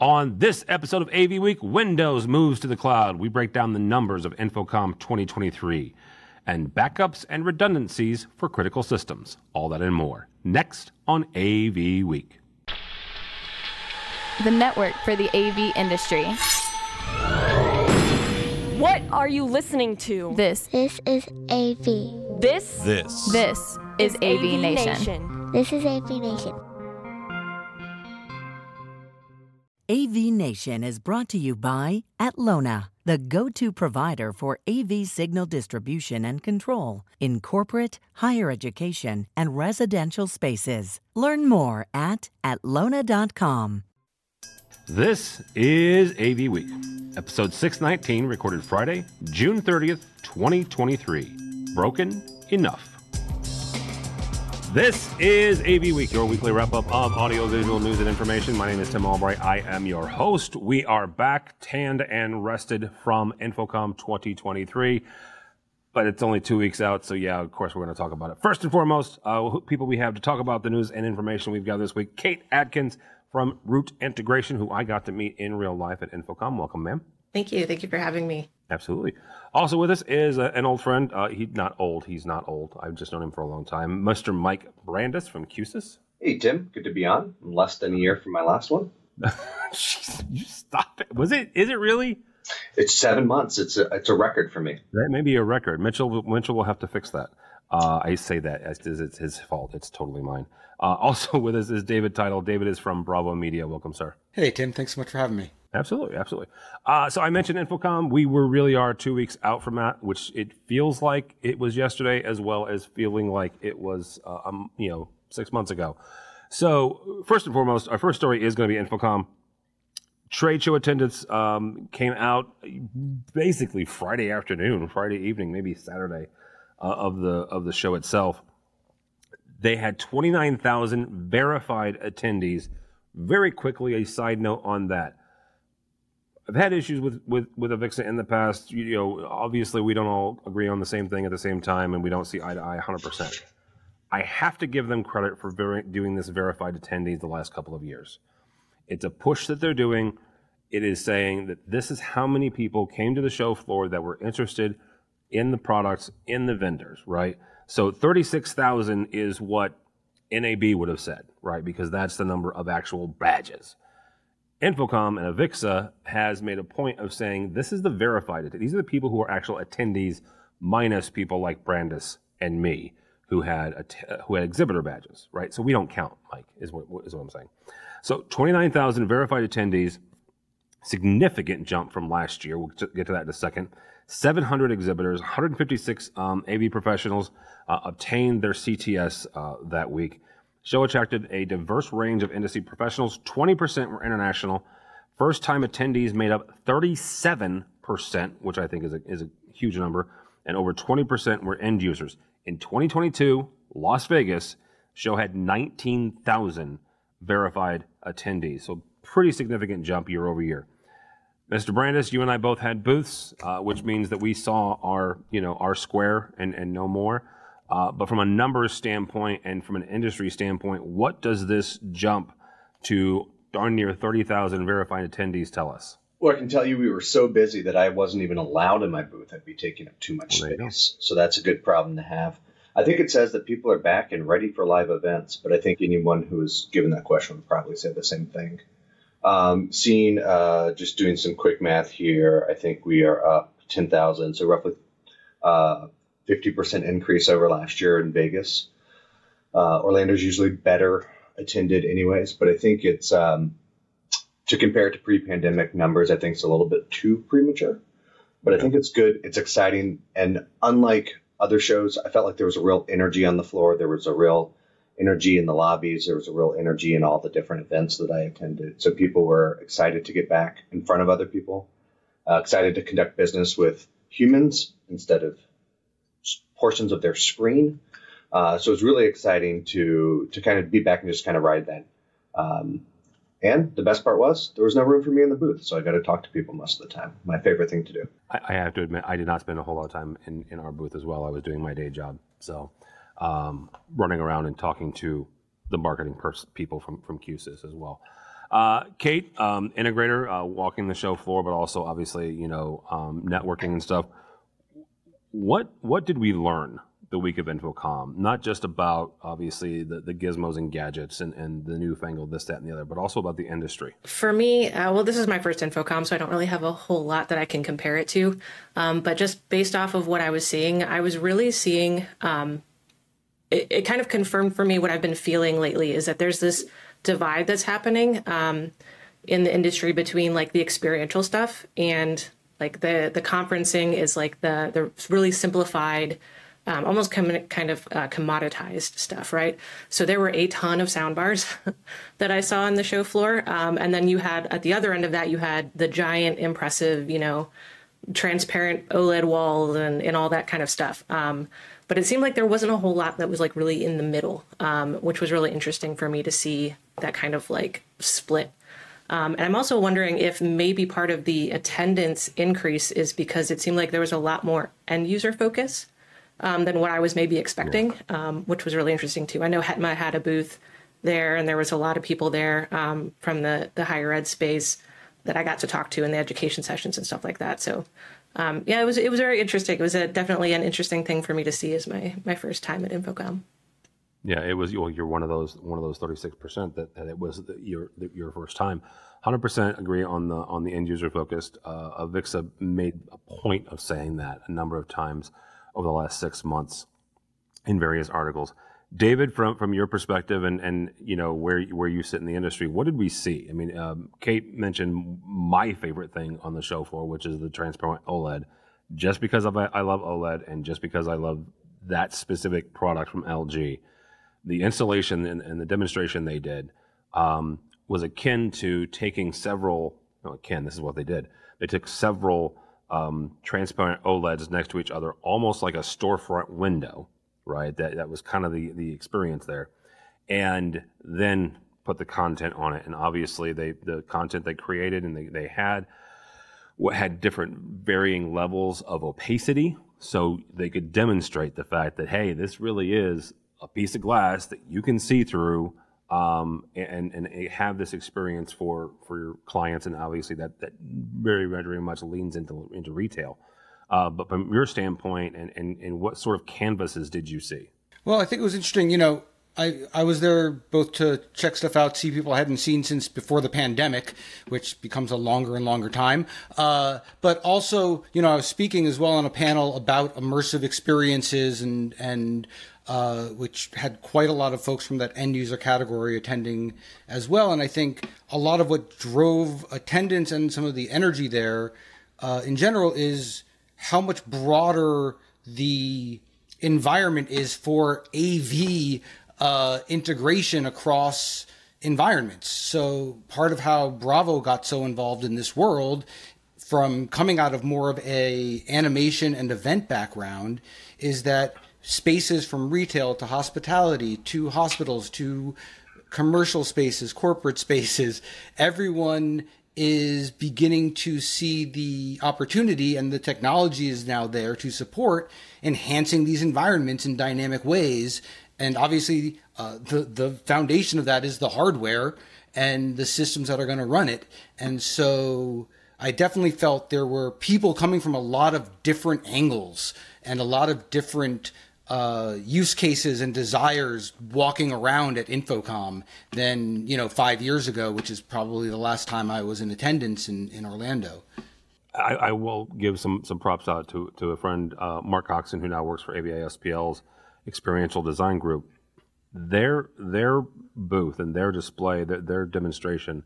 On this episode of AV Week, Windows moves to the cloud. We break down the numbers of InfoComm 2023 and backups and redundancies for critical systems. All that and more. Next on AV Week. The network for the AV industry. What are you listening to? This This is AV. This This. this is AV, Nation. This is AV Nation. AV Nation is brought to you by Atlona, the go to provider for AV signal distribution and control in corporate, higher education, and residential spaces. Learn more at atlona.com. This is AV Week, episode 619, recorded Friday, June 30th, 2023. Broken Enough. This is AV Week, your weekly wrap up of audio, visual news, and information. My name is Tim Albright. I am your host. We are back, tanned and rested from InfoComm 2023, but it's only two weeks out, so yeah, of course, we're going to talk about it. First and foremost, uh, people we have to talk about the news and information we've got this week Kate Adkins from Root Integration, who I got to meet in real life at InfoComm. Welcome, ma'am. Thank you. Thank you for having me. Absolutely. Also with us is uh, an old friend. Uh, he's not old. He's not old. I've just known him for a long time. Mr. Mike Brandes from Q-SYS. Hey Tim, good to be on. I'm less than a year from my last one. Jeez, you stop it. Was it? Is it really? It's seven months. It's a it's a record for me. That may be a record. Mitchell Mitchell will have to fix that. Uh, I say that as as it's his fault. It's totally mine. Uh, also with us is David Title. David is from Bravo Media. Welcome, sir. Hey, Tim. Thanks so much for having me. Absolutely, absolutely. Uh, so I mentioned InfoComm. We were really are two weeks out from that, which it feels like it was yesterday, as well as feeling like it was, uh, um, you know, six months ago. So first and foremost, our first story is going to be InfoComm. Trade show attendance um, came out basically Friday afternoon, Friday evening, maybe Saturday uh, of the of the show itself. They had twenty nine thousand verified attendees. Very quickly, a side note on that. I've had issues with with with Avixa in the past. You, you know, obviously we don't all agree on the same thing at the same time, and we don't see eye to eye 100. percent I have to give them credit for ver- doing this verified attendees the last couple of years. It's a push that they're doing. It is saying that this is how many people came to the show floor that were interested in the products, in the vendors, right? So 36,000 is what NAB would have said, right? Because that's the number of actual badges. InfoComm and Avixa has made a point of saying this is the verified. These are the people who are actual attendees, minus people like Brandes and me, who had att- who had exhibitor badges, right? So we don't count, Mike, is what is what I'm saying. So 29,000 verified attendees, significant jump from last year. We'll get to that in a second. 700 exhibitors, 156 um, AV professionals uh, obtained their CTS uh, that week. Show attracted a diverse range of industry professionals. 20% were international. First time attendees made up 37%, which I think is a, is a huge number, and over 20% were end users. In 2022, Las Vegas, show had 19,000 verified attendees. So pretty significant jump year over year. Mr. Brandes, you and I both had booths, uh, which means that we saw our, you know, our square and, and no more. Uh, but from a numbers standpoint and from an industry standpoint, what does this jump to darn near 30,000 verified attendees tell us? Well, I can tell you we were so busy that I wasn't even allowed in my booth. I'd be taking up too much Well, there you go. space. So that's a good problem to have. I think it says that people are back and ready for live events, but I think anyone who was given that question would probably say the same thing. Um, seeing, uh, just doing some quick math here, I think we are up 10,000, so roughly uh, 50% increase over last year in Vegas. Uh, Orlando's usually better attended, anyways, but I think it's um, to compare it to pre-pandemic numbers. I think it's a little bit too premature, but I think it's good. It's exciting, and unlike other shows, I felt like there was a real energy on the floor. There was a real energy in the lobbies. There was a real energy in all the different events that I attended. So people were excited to get back in front of other people, uh, excited to conduct business with humans instead of portions of their screen. Uh, so it was really exciting to to kind of be back and just kind of ride that. Um, and the best part was there was no room for me in the booth, so I got to talk to people most of the time. My favorite thing to do. I, I have to admit, I did not spend a whole lot of time in, in our booth as well. I was doing my day job. So um, running around and talking to the marketing pers- people from, from Q-SYS as well. Uh, Kate, um, integrator, uh, walking the show floor, but also obviously, you know, um, networking and stuff. What what did we learn the week of InfoComm? Not just about obviously the, the gizmos and gadgets and, and the newfangled this, that, and the other, but also about the industry. For me, uh, well, this is my first InfoComm, so I don't really have a whole lot that I can compare it to. Um, but just based off of what I was seeing, I was really seeing. Um, it, it kind of confirmed for me what I've been feeling lately is that there's this divide that's happening um, in the industry between like the experiential stuff and like the the conferencing is like the the really simplified um, almost com- kind of uh, commoditized stuff, right? So there were a ton of sound bars that I saw on the show floor, um, and then you had at the other end of that you had the giant, impressive, you know, transparent OLED walls and and all that kind of stuff. Um, but it seemed like there wasn't a whole lot that was like really in the middle, um, which was really interesting for me to see that kind of like split. Um, and I'm also wondering if maybe part of the attendance increase is because it seemed like there was a lot more end user focus um, than what I was maybe expecting, um, which was really interesting too. I know HETMA had a booth there, and there was a lot of people there um, from the the higher ed space that I got to talk to in the education sessions and stuff like that. So um, yeah, it was it was very interesting. It was a, definitely an interesting thing for me to see as my my first time at InfoComm. Yeah, it was. Well, you're one of those one of those 36 percent that, that it was the, your the, your first time. 100 percent agree on the on the end user focused. Uh, Avixa made a point of saying that a number of times over the last six months in various articles. David, from from your perspective and and you know where where you sit in the industry, what did we see? I mean, um, Kate mentioned my favorite thing on the show floor, which is the transparent OLED. Just because of I love OLED, and just because I love that specific product from LG, the installation and, and the demonstration they did um, was akin to taking several. No, akin. This is what they did. They took several um, transparent OLEDs next to each other, almost like a storefront window right? That that was kind of the the experience there, and then put the content on it. And obviously, they the content they created and they they had what had different varying levels of opacity, so they could demonstrate the fact that hey, this really is a piece of glass that you can see through. Um, and and have this experience for for your clients, and obviously that that very very much leans into into retail. Uh, but from your standpoint, and, and, and what sort of canvases did you see? Well, I think it was interesting. You know, I, I was there both to check stuff out, see people I hadn't seen since before the pandemic, which becomes a longer and longer time. Uh, but also, you know, I was speaking as well on a panel about immersive experiences and, and, uh, which had quite a lot of folks from that end user category attending as well. And I think a lot of what drove attendance and some of the energy there, uh, in general is, how much broader the environment is for AV uh, integration across environments. So part of how Bravo got so involved in this world from coming out of more of a animation and event background is that spaces from retail to hospitality to hospitals to commercial spaces, corporate spaces, everyone is beginning to see the opportunity and the technology is now there to support enhancing these environments in dynamic ways. And obviously, uh, the the foundation of that is the hardware and the systems that are going to run it. And so, I definitely felt there were people coming from a lot of different angles and a lot of different uh, use cases and desires walking around at InfoComm than you know five years ago, which is probably the last time I was in attendance in, in Orlando. I, I will give some some props out to to a friend, uh, Mark Coxon, who now works for AVI-SPL's Experiential Design Group. Their their booth and their display, their, their demonstration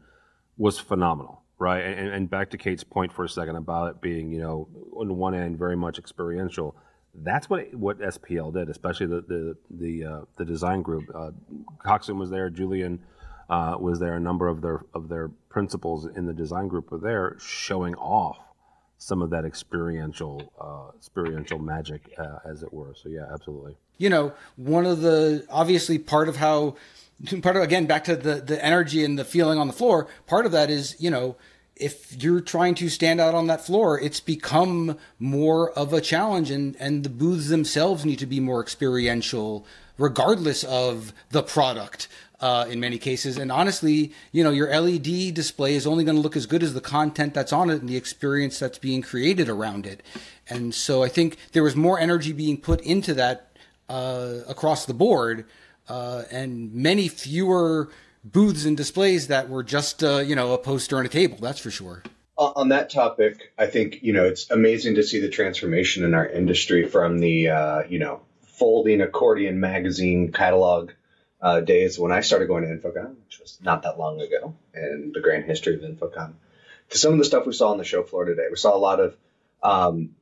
was phenomenal, right? And, and back to Kate's point for a second about it being, you know, on one end very much experiential that's what what SPL did, especially the the the, uh, the design group. Uh, Coxon was there, Julian uh, was there, a number of their of their principals in the design group were there, showing off some of that experiential uh, experiential magic, uh, as it were. So yeah, absolutely. You know, one of the obviously part of how part of again back to the the energy and the feeling on the floor. Part of that is you know if you're trying to stand out on that floor, it's become more of a challenge, and, and the booths themselves need to be more experiential, regardless of the product. uh, in many cases. And honestly, you know, your LED display is only going to look as good as the content that's on it and the experience that's being created around it. And so I think there was more energy being put into that uh, across the board, uh, and many fewer booths and displays that were just uh, you know a poster on a table. That's for sure. On that topic, I think you know it's amazing to see the transformation in our industry from the uh, you know folding accordion magazine catalog uh, days when I started going to InfoComm, which was not that long ago, and the grand history of InfoComm, to some of the stuff we saw on the show floor today. We saw a lot of um,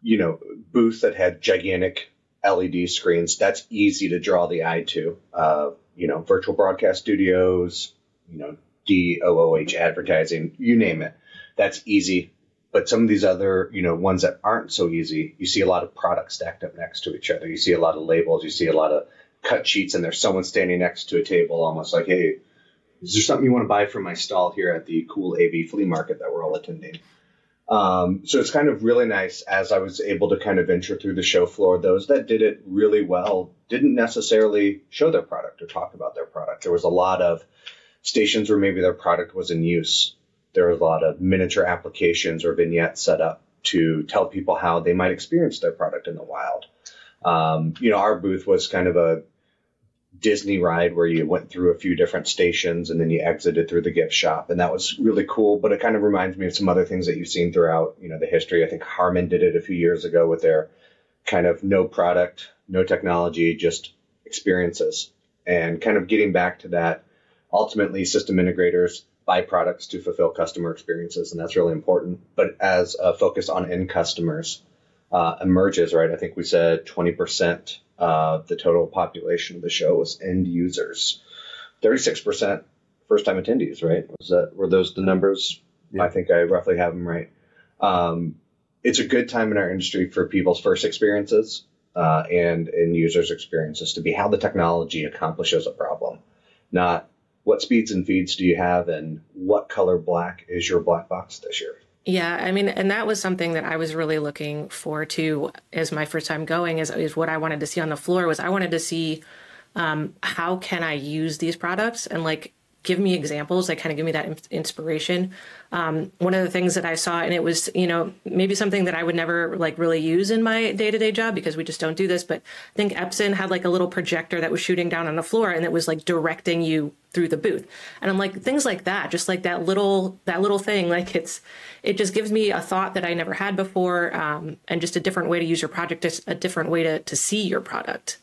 you know booths that had gigantic LED screens. That's easy to draw the eye to. Uh, you know, virtual broadcast studios, you know, DOOH advertising, you name it. That's easy. But some of these other, you know, ones that aren't so easy, you see a lot of products stacked up next to each other. You see a lot of labels. You see a lot of cut sheets, and there's someone standing next to a table, almost like, "Hey, is there something you want to buy from my stall here at the cool AV flea market that we're all attending?" Um, so it's kind of really nice as I was able to kind of venture through the show floor. Those that did it really well didn't necessarily show their product or talk about their product. There was a lot of stations where maybe their product was in use. There was a lot of miniature applications or vignettes set up to tell people how they might experience their product in the wild. Um, you know, our booth was kind of a Disney ride where you went through a few different stations and then you exited through the gift shop, and that was really cool. But it kind of reminds me of some other things that you've seen throughout, you know, the history. I think Harman did it a few years ago with their kind of no product, no technology, just experiences, and kind of getting back to that. Ultimately, system integrators buy products to fulfill customer experiences, and that's really important. But as a focus on end customers uh, emerges, right? I think we said 20% uh, the total population of the show was end users. 36% first time attendees, right? Was that were those the numbers? Yeah. I think I roughly have them right. Um, it's a good time in our industry for people's first experiences uh, and in users' experiences to be how the technology accomplishes a problem, not what speeds and feeds do you have and what color black is your black box this year. Yeah, I mean, and that was something that I was really looking for to as my first time going. Is is what I wanted to see on the floor was I wanted to see um, how can I use these products and like give me examples like kind of give me that inspiration. Um, one of the things that i saw and it was you know maybe something that i would never like really use in my day-to-day job because we just don't do this but i think epson had like a little projector that was shooting down on the floor and it was like directing you through the booth. And i'm like things like that just like that little that little thing like it's it just gives me a thought that i never had before um, and just a different way to use your project a different way to, to see your product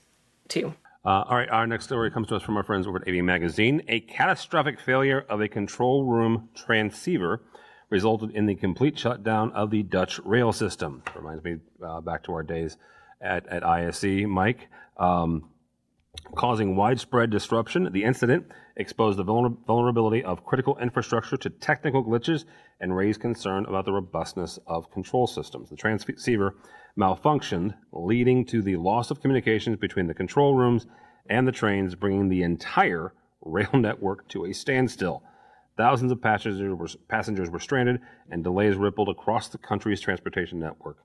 too uh, all right, our next story comes to us from our friends over at AV Magazine. A catastrophic failure of a control room transceiver resulted in the complete shutdown of the Dutch rail system. Reminds me uh, back to our days at, at ISE, Mike. Um, causing widespread disruption, the incident exposed the vulner- vulnerability of critical infrastructure to technical glitches and raised concern about the robustness of control systems. The transceiver malfunctioned, leading to the loss of communications between the control rooms and the trains, bringing the entire rail network to a standstill. Thousands of passengers were, passengers were stranded, and delays rippled across the country's transportation network.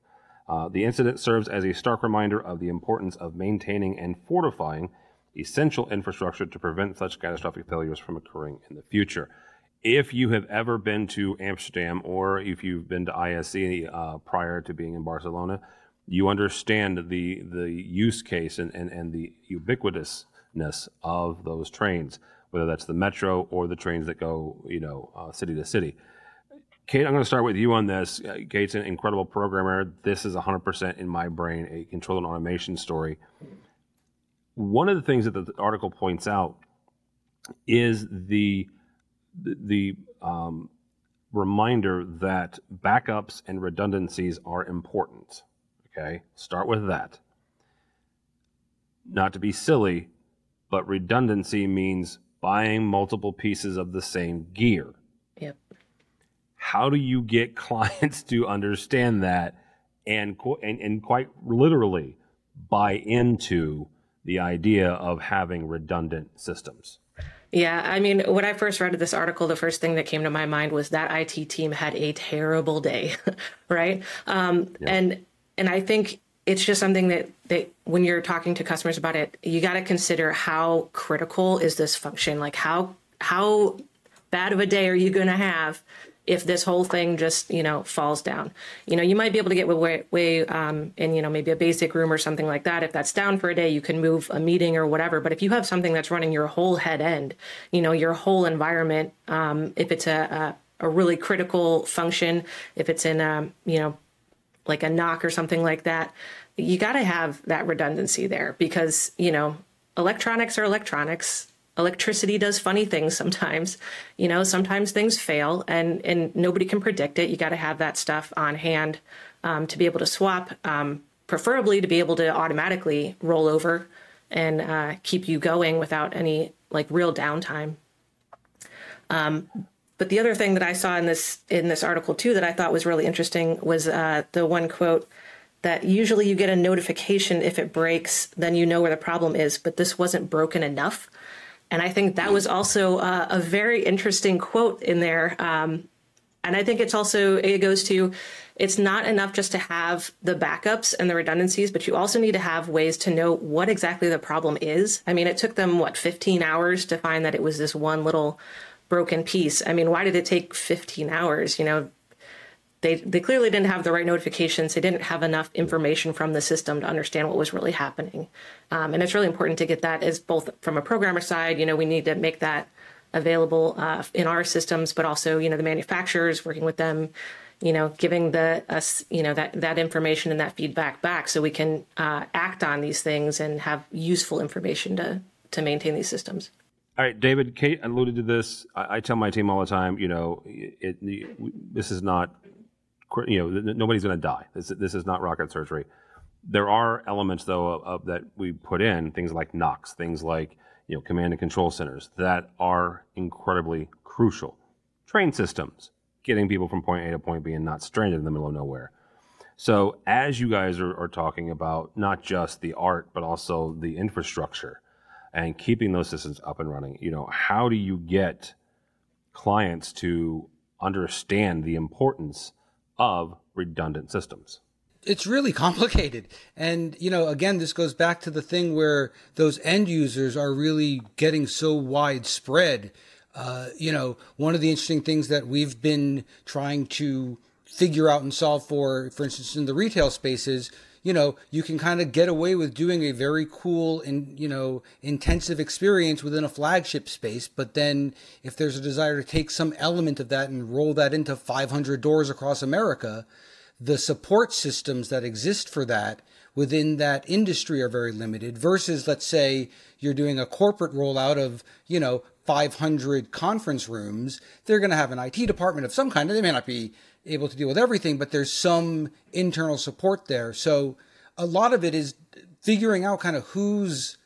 Uh, the incident serves as a stark reminder of the importance of maintaining and fortifying essential infrastructure to prevent such catastrophic failures from occurring in the future. If you have ever been to Amsterdam or if you've been to ISE uh, prior to being in Barcelona, you understand the the use case and, and, and the ubiquitousness of those trains, whether that's the metro or the trains that go, you know, uh, city to city. Kate, I'm going to start with you on this. Uh, Kate's an incredible programmer. This is 100% in my brain a control and automation story. One of the things that the article points out is the the, um, reminder that backups and redundancies are important. Okay, start with that. Not to be silly, but redundancy means buying multiple pieces of the same gear. Yep. How do you get clients to understand that and, and, and quite literally buy into the idea of having redundant systems? Yeah, I mean, when I first read this article, the first thing that came to my mind was that IT team had a terrible day, right? Um, yeah. And and I think it's just something that, that when you're talking to customers about it, you got to consider how critical is this function? Like how how bad of a day are you going to have if this whole thing just you know falls down? You know you might be able to get way, way um, in you know maybe a basic room or something like that. If that's down for a day you can move a meeting or whatever. But if you have something that's running your whole head end you know your whole environment um, if it's a, a, a really critical function if it's in a you know like a NOC or something like that you got to have that redundancy there because you know electronics are electronics. Electricity does funny things sometimes you know sometimes things fail and and nobody can predict it. You got to have that stuff on hand um, to be able to swap um, preferably to be able to automatically roll over and uh, keep you going without any like real downtime. Um, but the other thing that i saw in this in this article too that i thought was really interesting was uh, the one quote that usually you get a notification if it breaks then you know where the problem is but this wasn't broken enough and I think that was also uh, a very interesting quote in there. Um, and I think it's also, it goes to, it's not enough just to have the backups and the redundancies, but you also need to have ways to know what exactly the problem is. I mean, it took them, what, 15 hours to find that it was this one little broken piece. I mean, why did it take 15 hours? You know, they they clearly didn't have the right notifications. They didn't have enough information from the system to understand what was really happening. Um, and it's really important to get that as both from a programmer side. You know, we need to make that available uh, in our systems, but also you know the manufacturers working with them. You know, giving the us you know that that information and that feedback back, so we can uh, act on these things and have useful information to to maintain these systems. All right, David. Kate alluded to this. I, I tell my team all the time. You know, it, it, this is not you know, nobody's going to die. This, this is not rocket surgery. There are elements, though, of, of, that we put in things like NOCs, things like you know, command and control centers that are incredibly crucial. Train systems, getting people from point A to point B and not stranded in the middle of nowhere. So, as you guys are, are talking about not just the art, but also the infrastructure and keeping those systems up and running, you know, how do you get clients to understand the importance of redundant systems. It's really complicated. And, you know, again, this goes back to the thing where those end users are really getting so widespread. Uh, you know, one of the interesting things that we've been trying to figure out and solve for, for instance, in the retail spaces, you know, you can kind of get away with doing a very cool and, you know, intensive experience within a flagship space. But then if there's a desire to take some element of that and roll that into 500 doors across America, the support systems that exist for that within that industry are very limited versus, let's say, you're doing a corporate rollout of, you know, 500 conference rooms. They're going to have an IT department of some kind. They may not be able to deal with everything, but there's some internal support there. So a lot of it is figuring out kind of who's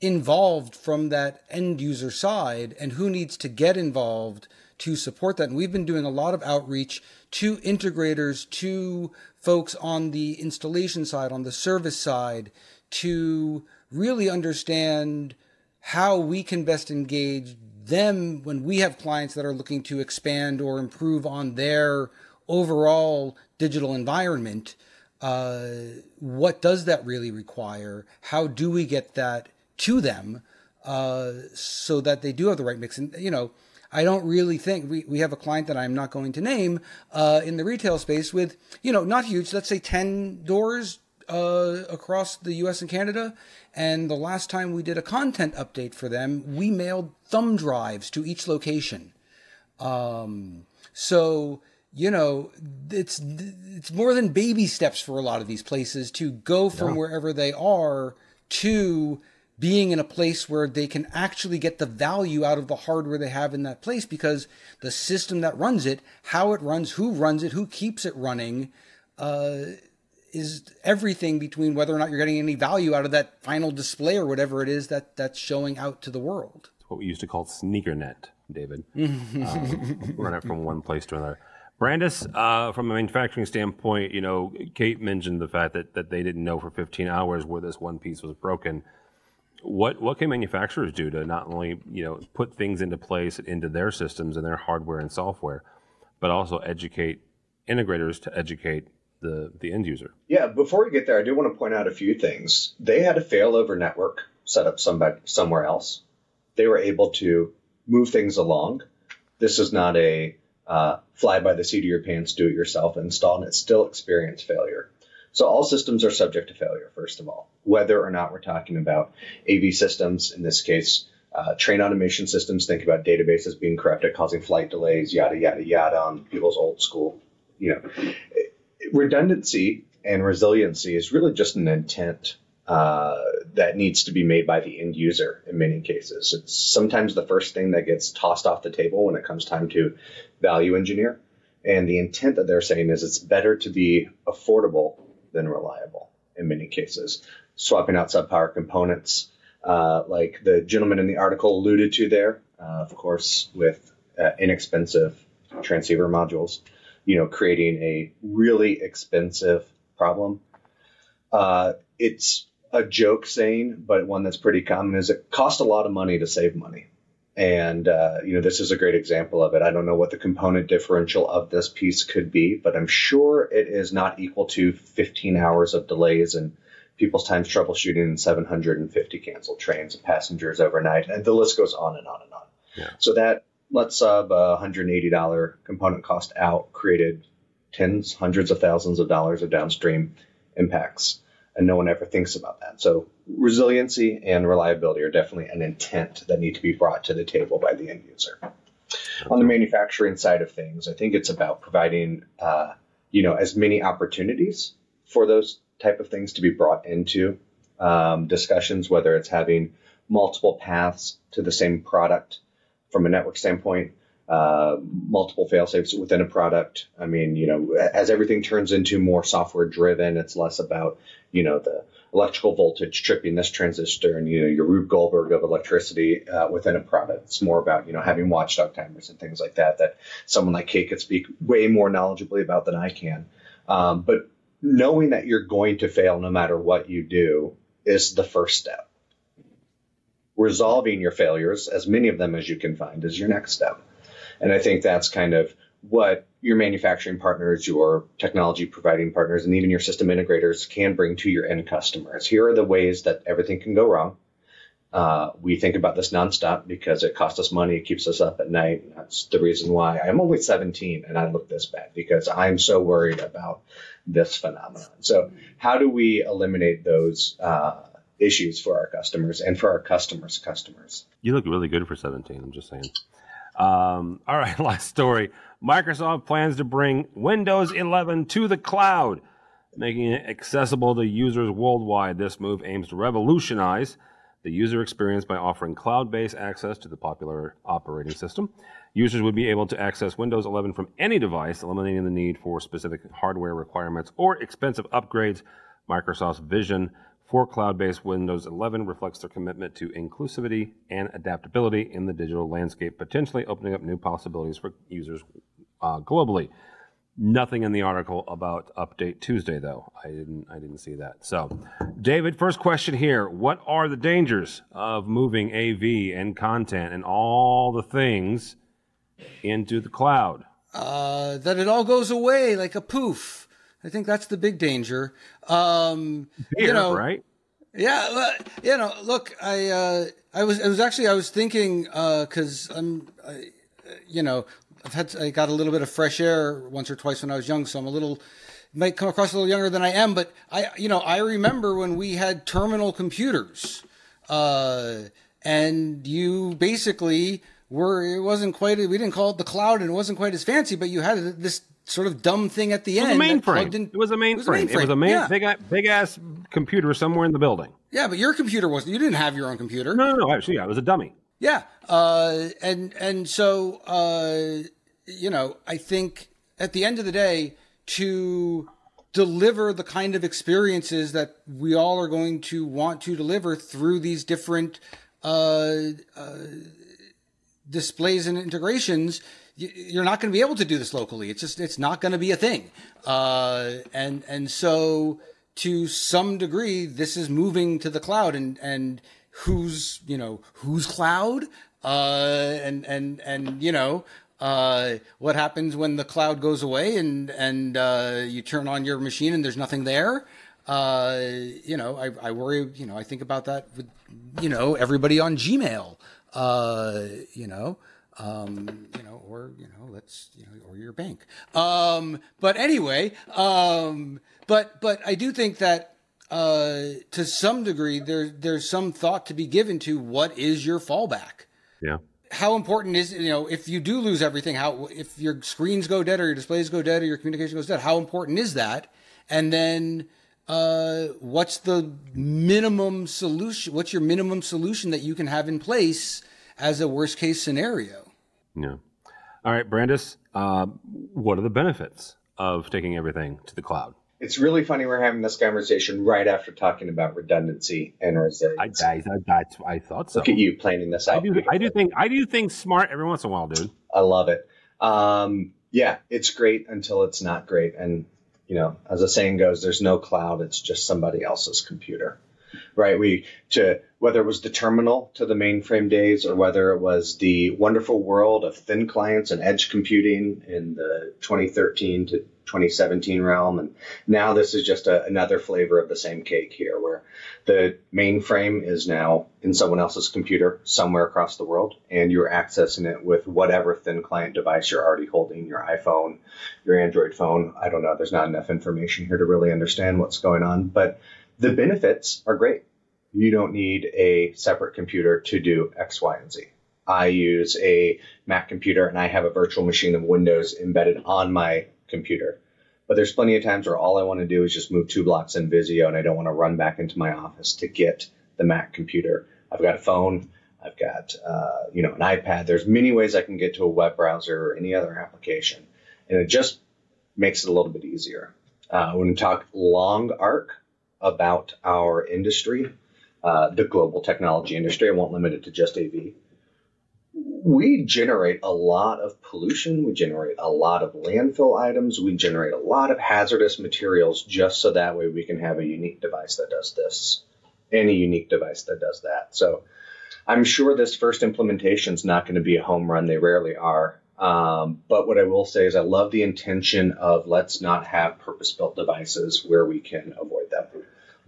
involved from that end user side and who needs to get involved to support that. And we've been doing a lot of outreach to integrators, to folks on the installation side, on the service side, to really understand how we can best engage them when we have clients that are looking to expand or improve on their overall digital environment, uh, what does that really require? How do we get that to them uh, so that they do have the right mix? And, you know, I don't really think we, we have a client that I'm not going to name uh, in the retail space with, you know, not huge, let's say 10 doors uh, across the US and Canada. And the last time we did a content update for them, we mailed thumb drives to each location. Um, so you know, it's it's more than baby steps for a lot of these places to go from yeah. wherever they are to being in a place where they can actually get the value out of the hardware they have in that place because the system that runs it, how it runs, who runs it, who keeps it running, uh, is everything between whether or not you're getting any value out of that final display or whatever it is that that's showing out to the world. It's what we used to call sneakernet, David. um, run it from one place to another. Brandes, uh, from a manufacturing standpoint, you know, Kate mentioned the fact that, that they didn't know for 15 hours where this one piece was broken. What what can manufacturers do to not only you know put things into place into their systems and their hardware and software, but also educate integrators to educate the the end user. Yeah, before we get there, I do want to point out a few things. They had a failover network set up somewhere else. They were able to move things along. This is not a uh, fly by the seat of your pants, do it yourself install, and it still experience failure. So all systems are subject to failure, first of all, whether or not we're talking about AV systems, in this case, uh, train automation systems, think about databases being corrupted, causing flight delays, yada, yada, yada, on people's old school. You know, redundancy and resiliency is really just an intent uh, that needs to be made by the end user in many cases. It's sometimes the first thing that gets tossed off the table when it comes time to value engineer. And the intent that they're saying is it's better to be affordable than reliable in many cases. Swapping out subpower components, uh, like the gentleman in the article alluded to there, uh, of course, with uh, inexpensive transceiver modules, you know, creating a really expensive problem. Uh, it's a joke saying, but one that's pretty common is it costs a lot of money to save money. And, uh, you know, this is a great example of it. I don't know what the component differential of this piece could be, but I'm sure it is not equal to 15 hours of delays and people's times troubleshooting and 750 canceled trains and passengers overnight. And the list goes on and on and on. Yeah. So that let's sub a $180 component cost out created tens, hundreds of thousands of dollars of downstream impacts and no one ever thinks about that. So resiliency and reliability are definitely an intent that need to be brought to the table by the end user. On the manufacturing side of things, I think it's about providing, uh, you know, as many opportunities for those type of things to be brought into um, discussions, whether it's having multiple paths to the same product from a network standpoint, uh, multiple fail safes within a product. I mean, you know, as everything turns into more software driven, it's less about, you know, the electrical voltage tripping this transistor and, you know, your Rube Goldberg of electricity uh, within a product. It's more about, you know, having watchdog timers and things like that, that someone like Kate could speak way more knowledgeably about than I can. Um, but knowing that you're going to fail no matter what you do is the first step. Resolving your failures, as many of them as you can find, is your next step. And I think that's kind of what your manufacturing partners, your technology providing partners, and even your system integrators can bring to your end customers. Here are the ways that everything can go wrong. Uh, we think about this nonstop because it costs us money. It keeps us up at night. And that's the reason why I'm only 17 and I look this bad because I'm so worried about this phenomenon. So, how do we eliminate those uh, issues for our customers and for our customers' customers? You look really good for 17. I'm just saying. Um, all right, last story. Microsoft plans to bring Windows 11 to the cloud, making it accessible to users worldwide. This move aims to revolutionize the user experience by offering cloud based access to the popular operating system. Users would be able to access Windows 11 from any device, eliminating the need for specific hardware requirements or expensive upgrades. Microsoft's vision for cloud based Windows 11 reflects their commitment to inclusivity and adaptability in the digital landscape, potentially opening up new possibilities for users uh, globally. Nothing in the article about Update Tuesday, though. I didn't. I didn't see that. So, David, first question here: What are the dangers of moving AV and content and all the things into the cloud? Uh, that it all goes away like a poof. I think that's the big danger. Um, Beer, you know, right? Yeah, you know, look, I uh, I was I was actually I was thinking because uh, I'm, I, you know, I've had I got a little bit of fresh air once or twice when I was young, so I'm a little might come across a little younger than I am, but I you know I remember when we had terminal computers, uh, and you basically were it wasn't quite we didn't call it the cloud and it wasn't quite as fancy, but you had this sort of dumb thing at the it end. Was a mainframe. It was a mainframe. It was a main, yeah. big, big ass computer somewhere in the building. Yeah, but your computer wasn't. You didn't have your own computer. No, no, no. Actually, yeah, it was a dummy. Yeah, uh, and and so uh, you know, I think at the end of the day, to deliver the kind of experiences that we all are going to want to deliver through these different uh, uh displays and integrations you're not going to be able to do this locally. It's just it's not going to be a thing. Uh, and and so to some degree, this is moving to the cloud, and and who's you know whose cloud, uh, and and and you know. Uh, what happens when the cloud goes away and and uh, you turn on your machine and there's nothing there? Uh, you know, I, I worry. You know, I think about that with you know everybody on Gmail. Uh, you know, um, you know, or you know, let's you know, or your bank. Um, but anyway, um, but but I do think that uh, to some degree there there's some thought to be given to what is your fallback. Yeah how important is you know if you do lose everything how if your screens go dead or your displays go dead or your communication goes dead how important is that and then uh, what's the minimum solution what's your minimum solution that you can have in place as a worst case scenario yeah all right brandes uh, what are the benefits of taking everything to the cloud it's really funny we're having this conversation right after talking about redundancy and resilience. I, I, I, I thought so. Look at you planning this out. I do, I do think I do think smart every once in a while, dude. I love it. Um, yeah, it's great until it's not great. And you know, as the saying goes, there's no cloud; it's just somebody else's computer right? We to whether it was the terminal to the mainframe days or whether it was the wonderful world of thin clients and edge computing in the 2013 to 2017 realm, and now this is just a, another flavor of the same cake here, where the mainframe is now in someone else's computer somewhere across the world, and you're accessing it with whatever thin client device you're already holding, your iPhone, your Android phone. I don't know. There's not enough information here to really understand what's going on, but the benefits are great. You don't need a separate computer to do X, Y, and Z. I use a Mac computer and I have a virtual machine of Windows embedded on my computer. But there's plenty of times where all I want to do is just move two blocks in Visio and I don't want to run back into my office to get the Mac computer. I've got a phone, I've got uh, you know an iPad. There's many ways I can get to a web browser or any other application, and it just makes it a little bit easier. Uh, when we talk long arc, about our industry, uh, the global technology industry. I won't limit it to just AV. We generate a lot of pollution. We generate a lot of landfill items. We generate a lot of hazardous materials just so that way we can have a unique device that does this, any unique device that does that. So I'm sure this first implementation is not going to be a home run. They rarely are. Um, but what I will say is I love the intention of let's not have purpose built devices where we can avoid them.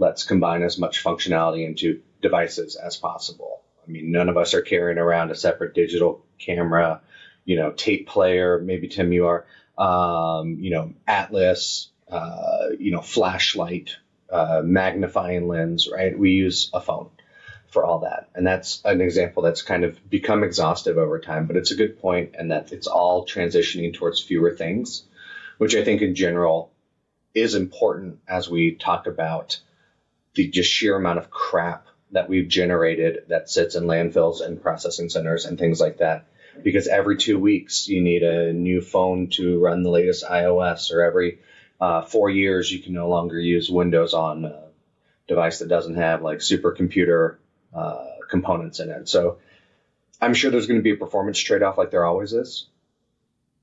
Let's combine as much functionality into devices as possible. I mean, none of us are carrying around a separate digital camera, you know, tape player. Maybe Tim, you are, um, you know, Atlas, uh, you know, flashlight, uh, magnifying lens, right? We use a phone for all that. And that's an example that's kind of become exhaustive over time, but it's a good point and that it's all transitioning towards fewer things, which I think in general is important as we talk about the just sheer amount of crap that we've generated that sits in landfills and processing centers and things like that. Because every two weeks you need a new phone to run the latest iOS, or every uh, four years you can no longer use Windows on a device that doesn't have like supercomputer uh, components in it. So I'm sure there's going to be a performance trade off like there always is,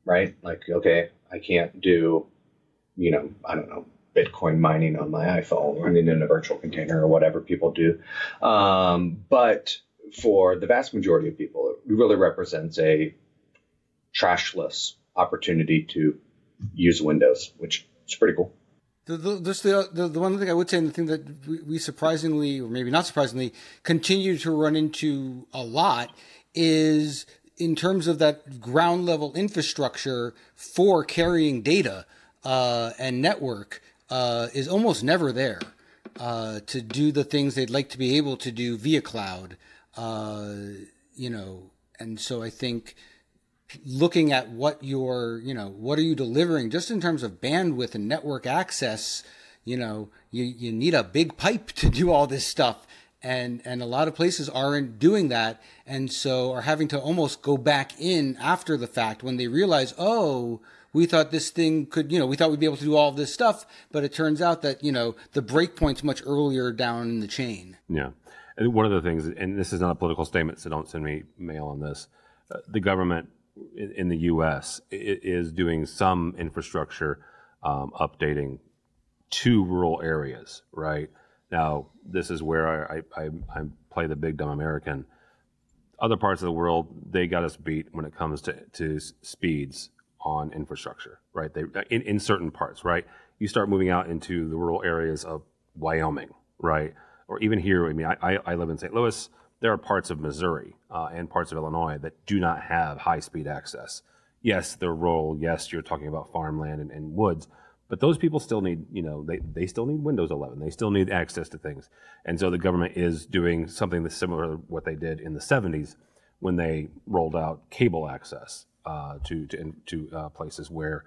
right? Like, okay, I can't do, you know, I don't know, Bitcoin mining on my iPhone, running in a virtual container or whatever people do. Um, but for the vast majority of people, it really represents a trashless opportunity to use Windows, which is pretty cool. The, the, the, the, the one thing I would say, and the thing that we, we surprisingly, or maybe not surprisingly, continue to run into a lot is in terms of that ground level infrastructure for carrying data uh, and network uh, is almost never there uh, to do the things they'd like to be able to do via cloud. Uh, you know, and so I think looking at what you're, you know, what are you delivering just in terms of bandwidth and network access, you know, you, you need a big pipe to do all this stuff. And, and a lot of places aren't doing that. And so are having to almost go back in after the fact when they realize, oh, we thought this thing could, you know, we thought we'd be able to do all this stuff, but it turns out that, you know, the breakpoint's much earlier down in the chain. Yeah. And one of the things, and this is not a political statement, so don't send me mail on this. Uh, the government in, the U.S. is doing some infrastructure um, updating to rural areas. Right now, this is where I, I, I play the big dumb American. Other parts of the world, they got us beat when it comes to, to speeds on infrastructure, right? They in, in certain parts, right? You start moving out into the rural areas of Wyoming, right? Or even here, I mean, I, I live in St. Louis. There are parts of Missouri uh, and parts of Illinois that do not have high speed access. Yes, they're rural. Yes, you're talking about farmland and, and woods, but those people still need, you know, they, they still need Windows 11. They still need access to things. And so the government is doing something that's similar to what they did in the 70s when they rolled out cable access uh, to, to, to uh, places where,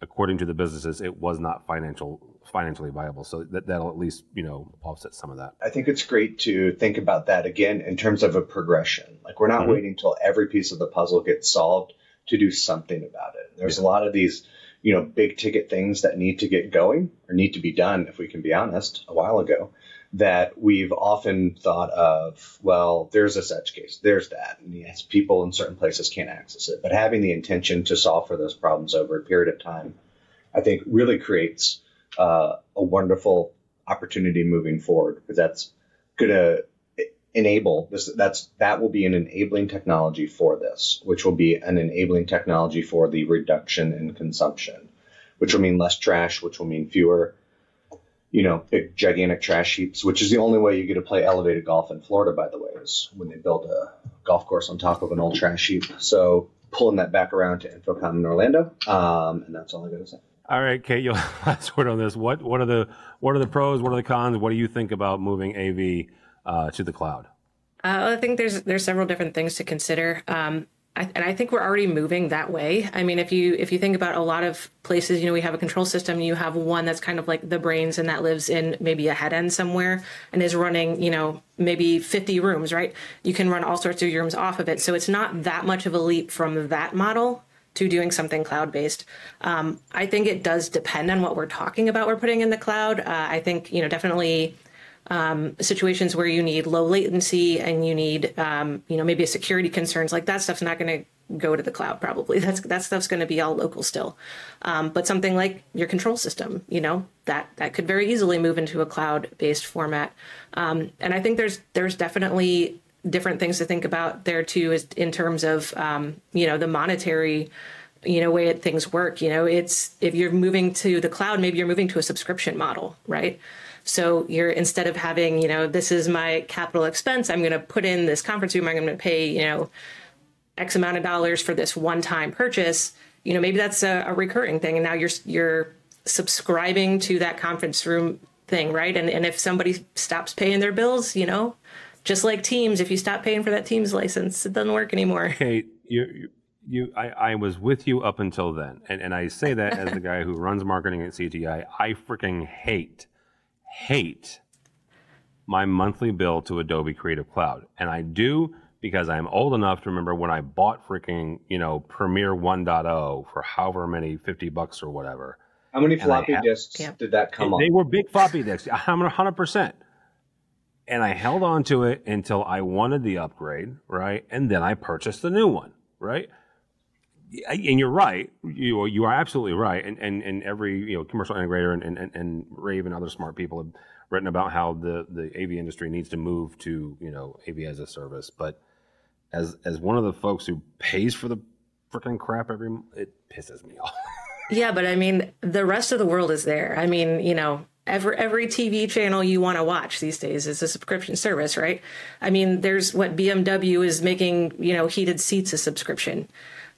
according to the businesses, it was not financial financially viable. So that, that'll at least, you know, offset some of that. I think it's great to think about that again in terms of a progression. Like we're not mm-hmm. waiting until every piece of the puzzle gets solved to do something about it. There's yeah. a lot of these – you know, big ticket things that need to get going or need to be done, if we can be honest, a while ago, that we've often thought of, well, there's this edge case, there's that. And yes, people in certain places can't access it. But having the intention to solve for those problems over a period of time, I think really creates uh, a wonderful opportunity moving forward because that's going to enable this that's that will be an enabling technology for this which will be an enabling technology for the reduction in consumption which will mean less trash which will mean fewer you know big gigantic trash heaps which is the only way you get to play elevated golf in florida by the way is when they build a golf course on top of an old trash heap so pulling that back around to InfoComm in orlando um, and that's all i got to say all right, Kate, you last word on this. What what are the what are the pros? What are the cons? What do you think about moving AV uh, to the cloud? Uh, I think there's there's several different things to consider. Um, I, and I think we're already moving that way. I mean, if you if you think about a lot of places, you know, we have a control system. You have one that's kind of like the brains, and that lives in maybe a head end somewhere, and is running, you know, maybe 50 rooms. Right? You can run all sorts of rooms off of it, so it's not that much of a leap from that model to doing something cloud based. Um, I think it does depend on what we're talking about. We're putting in the cloud. Uh, I think you know definitely um, situations where you need low latency and you need, um, you know, maybe a security concerns like that stuff's not going to go to the cloud probably. That's that stuff's going to be all local still. Um, but something like your control system, you know, that that could very easily move into a cloud based format. Um, and I think there's there's definitely different things to think about there too, is in terms of um, you know the monetary you know way that things work you know it's if you're moving to the cloud maybe you're moving to a subscription model right so you're instead of having, you know, this is my capital expense, I'm going to put in this conference room, I'm going to pay, you know, X amount of dollars for this one time purchase. You know, maybe that's a, a recurring thing, and now you're you're subscribing to that conference room thing, right? And and if somebody stops paying their bills, you know, just like Teams, if you stop paying for that Teams license, it doesn't work anymore. Hey, you, you, you I, I was with you up until then, and and I say that as the guy who runs marketing at CTI. I freaking hate hate my monthly bill to Adobe Creative Cloud. And I do because I'm old enough to remember when I bought freaking, you know, Premiere 1.0 for however many 50 bucks or whatever. How many floppy disks yeah. did that come on? They were big floppy disks. I'm 100%. And I held on to it until I wanted the upgrade, right? And then I purchased the new one, right? And you're right. You you are absolutely right. And and, and every you know commercial integrator and, and, and Rave and other smart people have written about how the, the AV industry needs to move to you know AV as a service. But as as one of the folks who pays for the freaking crap every, it pisses me off. yeah, but I mean, the rest of the world is there. I mean, you know, every every TV channel you want to watch these days is a subscription service, right? I mean, there's what BMW is making, you know, heated seats a subscription.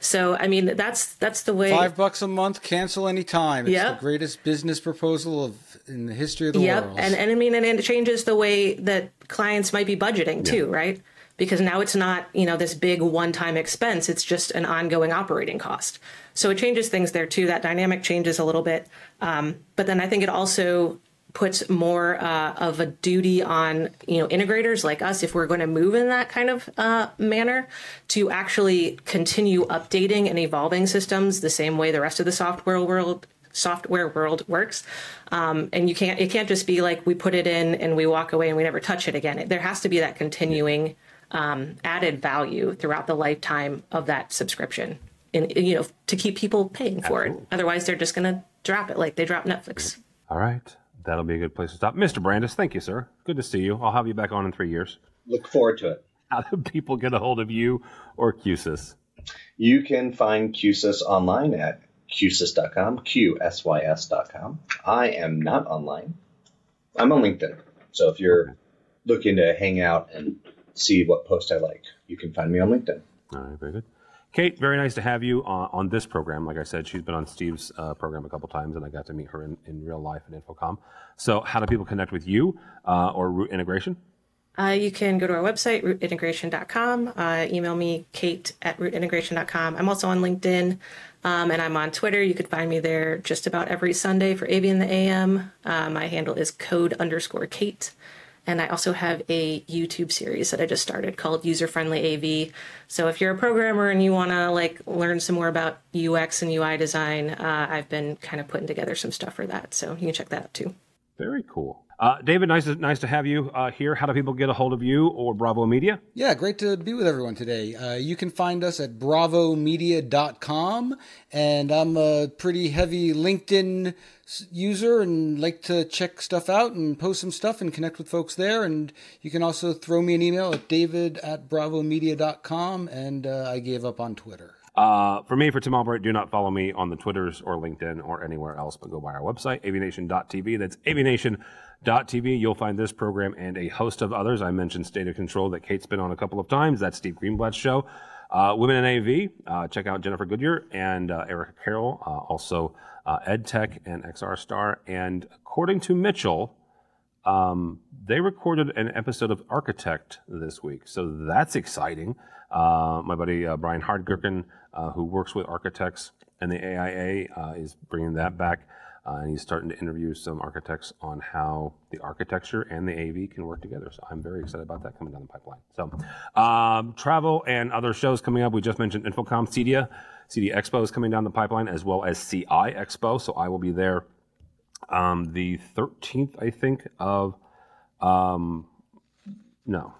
So I mean that's that's the way. Five bucks a month, cancel anytime. It's yep. the greatest business proposal of in the history of the yep. world. And and I mean and it changes the way that clients might be budgeting too, yeah. right? Because now it's not, you know, this big one-time expense, it's just an ongoing operating cost. So it changes things there too. That dynamic changes a little bit. Um, but then I think it also puts more uh, of a duty on you know integrators like us if we're going to move in that kind of uh, manner to actually continue updating and evolving systems the same way the rest of the software world software world works. Um, and you can't it can't just be like we put it in and we walk away and we never touch it again. There has to be that continuing um, added value throughout the lifetime of that subscription and you know to keep people paying for Absolutely. it otherwise they're just going to drop it like they drop netflix. All right that'll be a good place to stop. Mr. Brandes, thank you, sir. Good to see you. I'll have you back on in three years. Look forward to it. how do people get a hold of you or Q-SYS? You can find Q-SYS online at qsys.com, Q-S-Y-S.com. I am not online. I'm on LinkedIn. So if you're looking to hang out and see what post I like, you can find me on LinkedIn. All right, very good. Kate, very nice to have you on, on this program. Like I said, she's been on Steve's uh, program a couple times, and I got to meet her in, in real life at InfoComm. So, how do people connect with you uh, or Root Integration? Uh, you can go to our website, rootintegration.com. Uh, email me, kate at rootintegration.com. I'm also on LinkedIn um, and I'm on Twitter. You could find me there just about every Sunday for AV in the AM. Uh, my handle is code underscore Kate. And I also have a YouTube series that I just started called User Friendly AV. So if you're a programmer and you want to like learn some more about UX and UI design, uh, I've been kind of putting together some stuff for that. So you can check that out too. Very cool. Uh, David, nice nice to have you uh, here. How do people get a hold of you or Bravo Media? Yeah, great to be with everyone today. Uh, you can find us at bravomedia.com, and I'm a pretty heavy LinkedIn user and like to check stuff out and post some stuff and connect with folks there. And you can also throw me an email at david at bravomedia.com, and uh, I gave up on Twitter. Uh, for me, for Tim Albright, do not follow me on the Twitters or LinkedIn or anywhere else, but go by our website, avnation.tv. That's avnation.tv. You'll find this program and a host of others. I mentioned State of Control that Kate's been on a couple of times. That's Steve Greenblatt's show. Uh, Women in AV, uh, check out Jennifer Goodyear and uh, Erica Carroll, uh, also uh, EdTech and XR Star. And according to Mitchell, um, they recorded an episode of Architect this week. So that's exciting. Uh, my buddy uh, Brian Hardgirken, uh, who works with architects and the AIA, uh, is bringing that back. Uh, and he's starting to interview some architects on how the architecture and the AV can work together. So I'm very excited about that coming down the pipeline. So, um, travel and other shows coming up. We just mentioned InfoComm CEDIA. CEDIA Expo is coming down the pipeline, as well as CI Expo. So I will be there um, the 13th, I think, of. Um, no,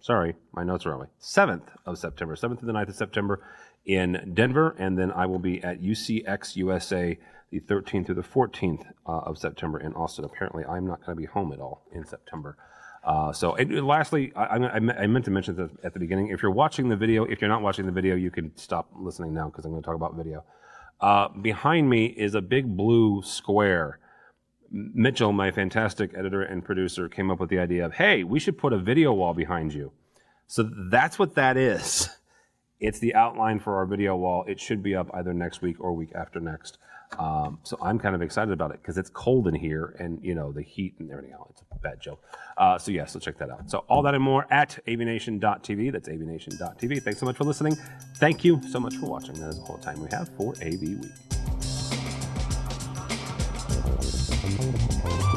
sorry, my notes are early. 7th of September, 7th to the 9th of September in Denver. And then I will be at UCX USA the 13th through the 14th uh, of September in Austin. Apparently, I'm not going to be home at all in September. Uh, so, and lastly, I, I, I, meant to mention this at the beginning. If you're watching the video, if you're not watching the video, you can stop listening now because I'm going to talk about video. Uh, behind me is a big blue square. Mitchell, my fantastic editor and producer, came up with the idea of, hey, we should put a video wall behind you. So that's what that is. It's the outline for our video wall. It should be up either next week or week after next. Um, so I'm kind of excited about it because it's cold in here and, you know, the heat and everything else. It's a bad joke. Uh, so, yeah, so check that out. So, all that and more at avnation.tv. That's avnation.tv. Thanks so much for listening. Thank you so much for watching. That is all the time we have for AV Week. Thank you.